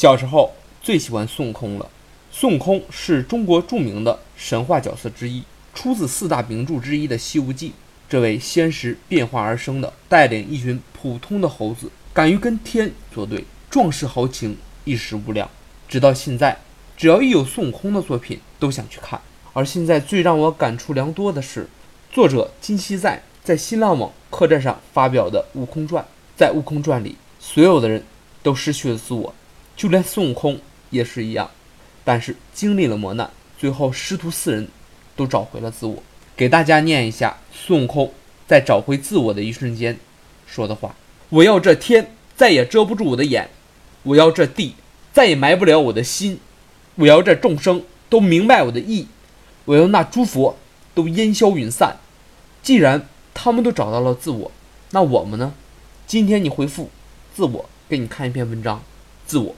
小时候最喜欢孙悟空了。孙悟空是中国著名的神话角色之一，出自四大名著之一的《西游记》。这位仙石变化而生的，带领一群普通的猴子，敢于跟天作对，壮士豪情一时无两。直到现在，只要一有孙悟空的作品，都想去看。而现在最让我感触良多的是，作者金希在在新浪网客栈上发表的《悟空传》。在《悟空传》里，所有的人都失去了自我，就连孙悟空也是一样。但是经历了磨难，最后师徒四人都找回了自我。给大家念一下孙悟空在找回自我的一瞬间说的话：“我要这天再也遮不住我的眼，我要这地再也埋不了我的心，我要这众生都明白我的意，我要那诸佛都烟消云散。既然他们都找到了自我，那我们呢？今天你回复自我，给你看一篇文章，自我